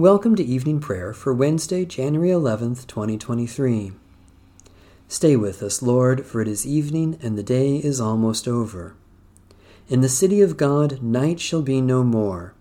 Welcome to evening prayer for Wednesday, January 11th, 2023. Stay with us, Lord, for it is evening and the day is almost over. In the city of God, night shall be no more.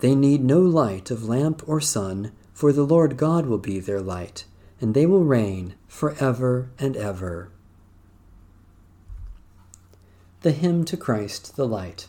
They need no light of lamp or sun, for the Lord God will be their light, and they will reign for ever and ever. The Hymn to Christ the Light.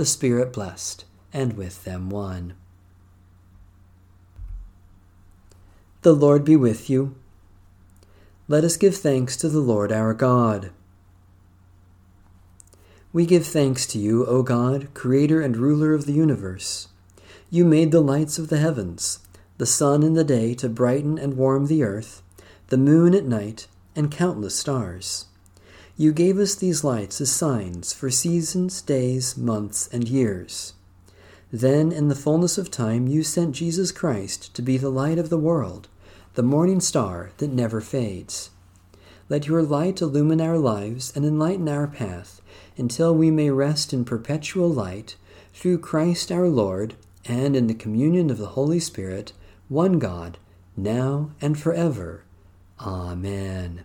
the Spirit blessed, and with them one. The Lord be with you. Let us give thanks to the Lord our God. We give thanks to you, O God, Creator and ruler of the universe. You made the lights of the heavens, the sun in the day to brighten and warm the earth, the moon at night, and countless stars. You gave us these lights as signs for seasons, days, months, and years. Then, in the fullness of time, you sent Jesus Christ to be the light of the world, the morning star that never fades. Let your light illumine our lives and enlighten our path until we may rest in perpetual light through Christ our Lord and in the communion of the Holy Spirit, one God, now and forever. Amen.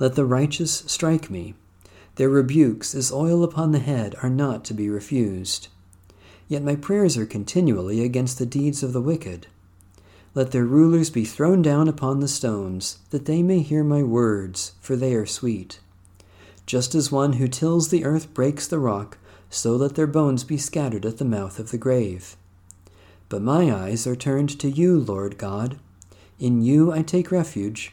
Let the righteous strike me. Their rebukes, as oil upon the head, are not to be refused. Yet my prayers are continually against the deeds of the wicked. Let their rulers be thrown down upon the stones, that they may hear my words, for they are sweet. Just as one who tills the earth breaks the rock, so let their bones be scattered at the mouth of the grave. But my eyes are turned to you, Lord God. In you I take refuge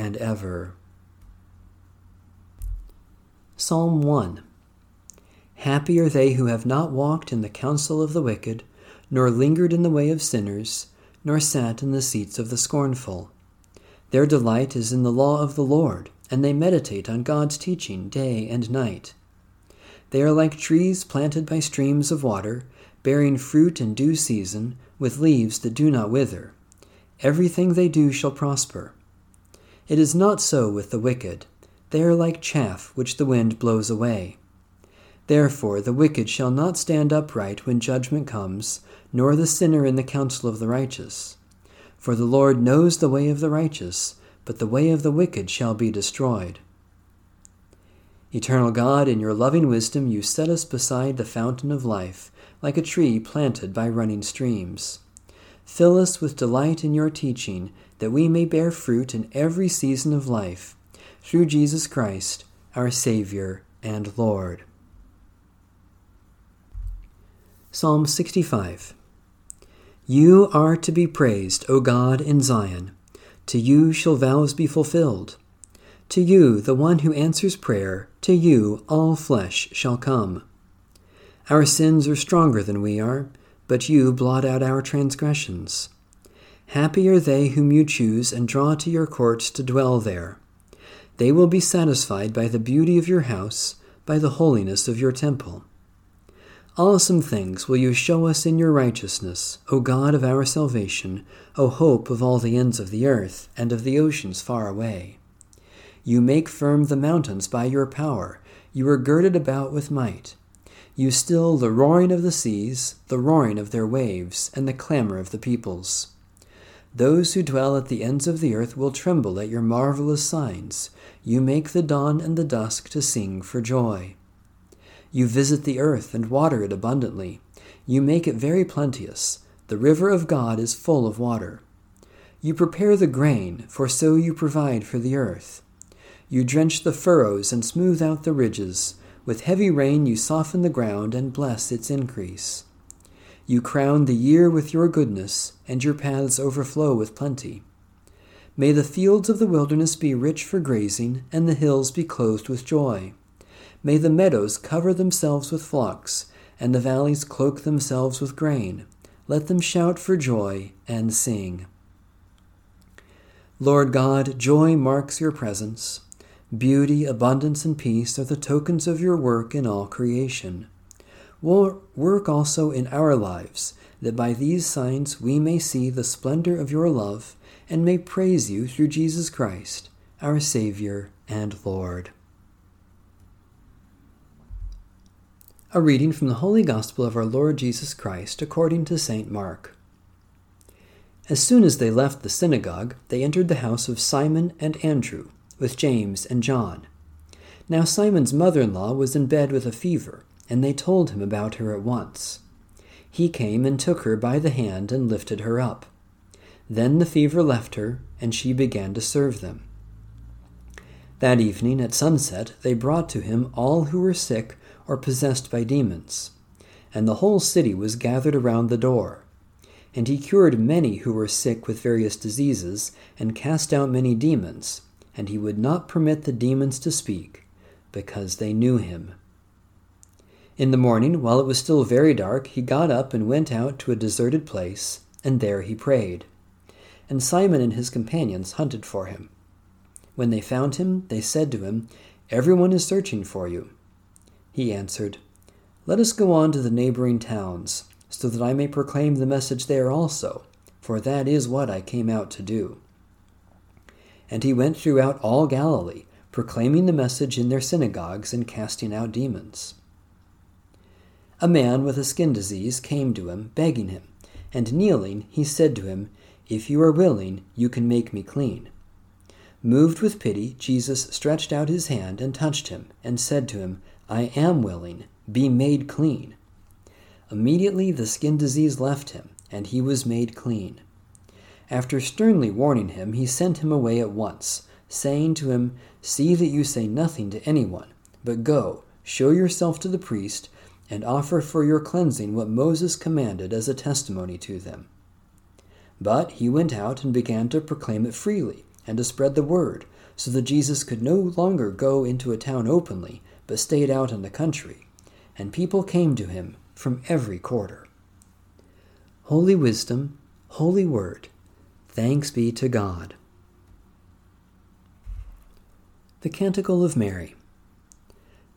and ever. Psalm 1 Happy are they who have not walked in the counsel of the wicked, nor lingered in the way of sinners, nor sat in the seats of the scornful. Their delight is in the law of the Lord, and they meditate on God's teaching day and night. They are like trees planted by streams of water, bearing fruit in due season, with leaves that do not wither everything they do shall prosper. It is not so with the wicked. They are like chaff which the wind blows away. Therefore the wicked shall not stand upright when judgment comes, nor the sinner in the counsel of the righteous. For the Lord knows the way of the righteous, but the way of the wicked shall be destroyed. Eternal God, in your loving wisdom, you set us beside the fountain of life, like a tree planted by running streams. Fill us with delight in your teaching, that we may bear fruit in every season of life, through Jesus Christ, our Savior and Lord. Psalm 65 You are to be praised, O God, in Zion. To you shall vows be fulfilled. To you, the one who answers prayer, to you all flesh shall come. Our sins are stronger than we are but you blot out our transgressions. Happy are they whom you choose and draw to your courts to dwell there. They will be satisfied by the beauty of your house, by the holiness of your temple. Awesome things will you show us in your righteousness, O God of our salvation, O hope of all the ends of the earth and of the oceans far away. You make firm the mountains by your power, you are girded about with might. You still the roaring of the seas, the roaring of their waves, and the clamor of the peoples. Those who dwell at the ends of the earth will tremble at your marvelous signs. You make the dawn and the dusk to sing for joy. You visit the earth and water it abundantly. You make it very plenteous. The river of God is full of water. You prepare the grain, for so you provide for the earth. You drench the furrows and smooth out the ridges. With heavy rain you soften the ground and bless its increase. You crown the year with your goodness, and your paths overflow with plenty. May the fields of the wilderness be rich for grazing, and the hills be clothed with joy. May the meadows cover themselves with flocks, and the valleys cloak themselves with grain. Let them shout for joy and sing. Lord God, joy marks your presence. Beauty, abundance, and peace are the tokens of your work in all creation work also in our lives, that by these signs we may see the splendor of your love and may praise you through Jesus Christ, our Savior and Lord. A reading from the Holy Gospel of our Lord Jesus Christ according to St. Mark. As soon as they left the synagogue, they entered the house of Simon and Andrew, with James and John. Now Simon's mother in law was in bed with a fever and they told him about her at once. He came and took her by the hand and lifted her up. Then the fever left her, and she began to serve them. That evening at sunset they brought to him all who were sick or possessed by demons, and the whole city was gathered around the door. And he cured many who were sick with various diseases, and cast out many demons, and he would not permit the demons to speak, because they knew him. In the morning, while it was still very dark, he got up and went out to a deserted place, and there he prayed. And Simon and his companions hunted for him. When they found him, they said to him, Everyone is searching for you. He answered, Let us go on to the neighboring towns, so that I may proclaim the message there also, for that is what I came out to do. And he went throughout all Galilee, proclaiming the message in their synagogues and casting out demons. A man with a skin disease came to him, begging him, and kneeling, he said to him, If you are willing, you can make me clean. Moved with pity, Jesus stretched out his hand and touched him, and said to him, I am willing, be made clean. Immediately the skin disease left him, and he was made clean. After sternly warning him, he sent him away at once, saying to him, See that you say nothing to anyone, but go, show yourself to the priest, and offer for your cleansing what Moses commanded as a testimony to them. But he went out and began to proclaim it freely, and to spread the word, so that Jesus could no longer go into a town openly, but stayed out in the country, and people came to him from every quarter. Holy Wisdom, Holy Word, thanks be to God. The Canticle of Mary.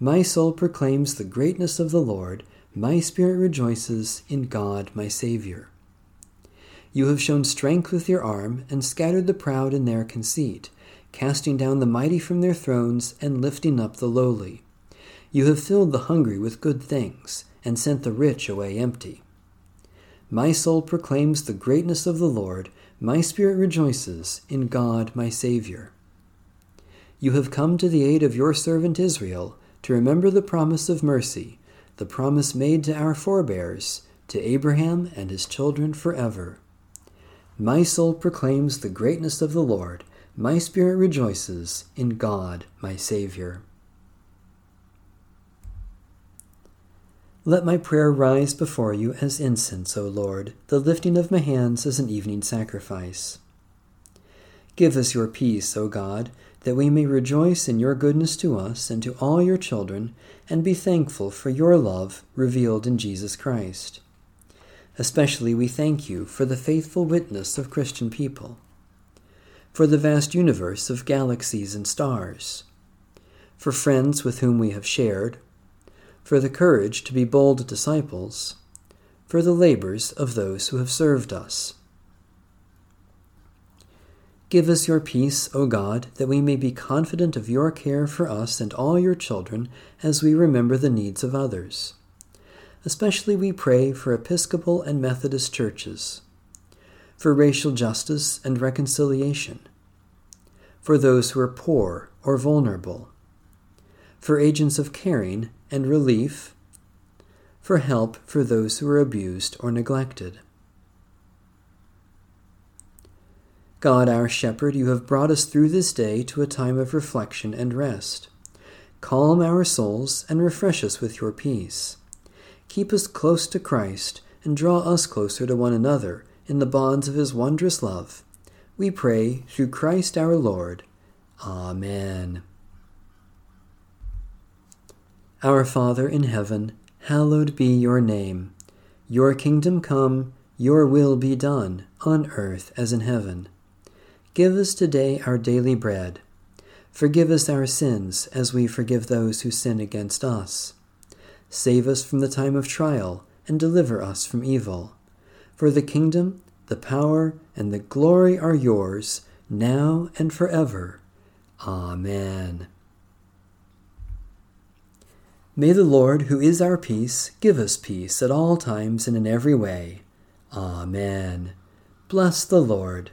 My soul proclaims the greatness of the Lord. My spirit rejoices in God my Saviour. You have shown strength with your arm, and scattered the proud in their conceit, casting down the mighty from their thrones, and lifting up the lowly. You have filled the hungry with good things, and sent the rich away empty. My soul proclaims the greatness of the Lord. My spirit rejoices in God my Saviour. You have come to the aid of your servant Israel to remember the promise of mercy, the promise made to our forebears, to Abraham and his children forever. My soul proclaims the greatness of the Lord. My spirit rejoices in God, my Saviour. Let my prayer rise before you as incense, O Lord, the lifting of my hands as an evening sacrifice. Give us your peace, O God, that we may rejoice in your goodness to us and to all your children, and be thankful for your love revealed in Jesus Christ. Especially we thank you for the faithful witness of Christian people, for the vast universe of galaxies and stars, for friends with whom we have shared, for the courage to be bold disciples, for the labors of those who have served us. Give us your peace, O God, that we may be confident of your care for us and all your children as we remember the needs of others. Especially we pray for Episcopal and Methodist churches, for racial justice and reconciliation, for those who are poor or vulnerable, for agents of caring and relief, for help for those who are abused or neglected. God, our shepherd, you have brought us through this day to a time of reflection and rest. Calm our souls and refresh us with your peace. Keep us close to Christ and draw us closer to one another in the bonds of his wondrous love. We pray through Christ our Lord. Amen. Our Father in heaven, hallowed be your name. Your kingdom come, your will be done, on earth as in heaven. Give us today our daily bread. Forgive us our sins as we forgive those who sin against us. Save us from the time of trial and deliver us from evil. For the kingdom, the power, and the glory are yours, now and forever. Amen. May the Lord, who is our peace, give us peace at all times and in every way. Amen. Bless the Lord.